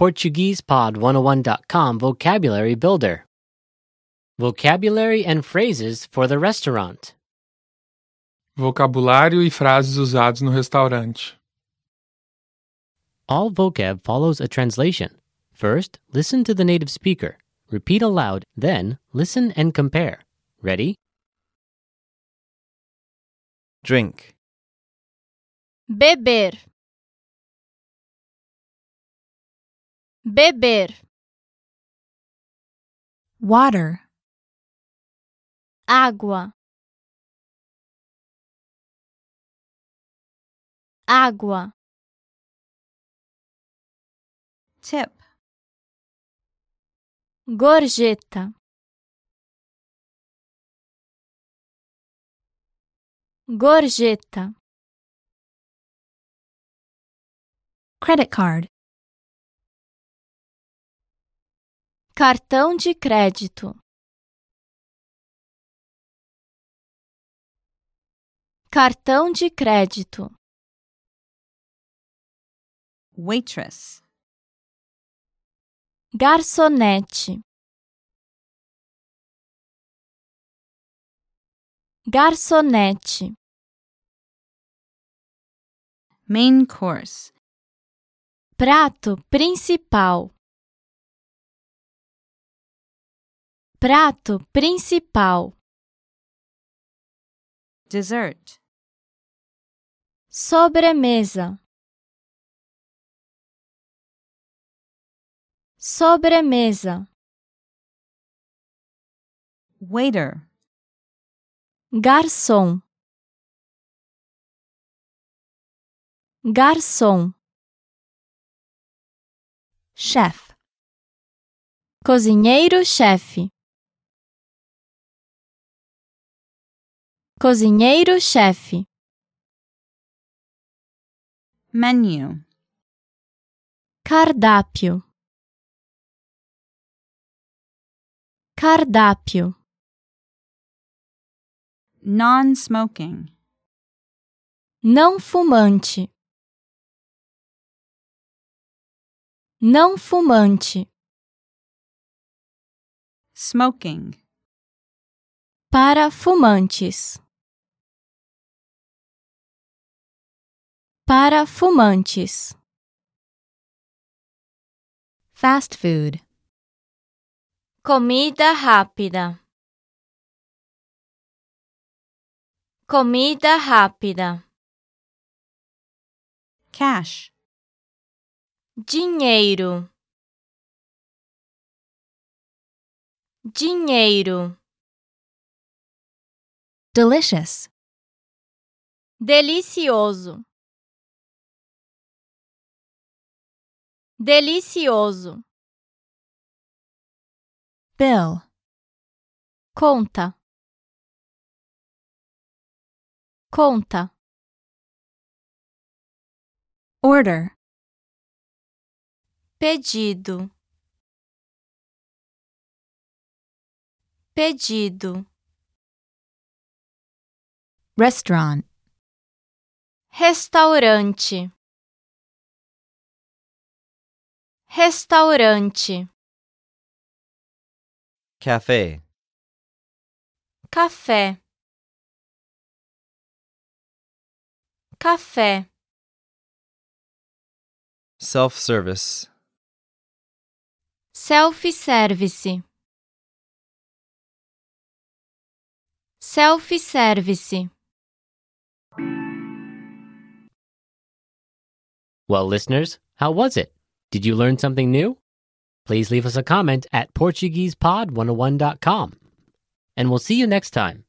PortuguesePod101.com Vocabulary Builder. Vocabulary and phrases for the restaurant. Vocabulário e frases usados no restaurante. All vocab follows a translation. First, listen to the native speaker. Repeat aloud, then, listen and compare. Ready? drink, beber, beber, water, água, água, tip, gorjeta, gorjeta, credit card, cartão de crédito, cartão de crédito, waitress, garçonete, garçonete, main course, prato principal, prato principal, dessert, sobremesa, sobremesa, waiter, garçom, garçom, chef, cozinheiro-chefe, cozinheiro-chefe, menu, cardápio, cardápio, non-smoking, não fumante, não fumante, smoking, para fumantes, para fumantes, fast food, comida rápida, comida rápida, cash, dinheiro, dinheiro, delicious, delicioso, delicioso, bill, conta, conta, order, pedido, pedido, restaurant, restaurante, restaurante, café, café, café, self-service, self-service, self-service. Well, listeners, how was it? Did you learn something new? Please leave us a comment at PortuguesePod101.com. And we'll see you next time.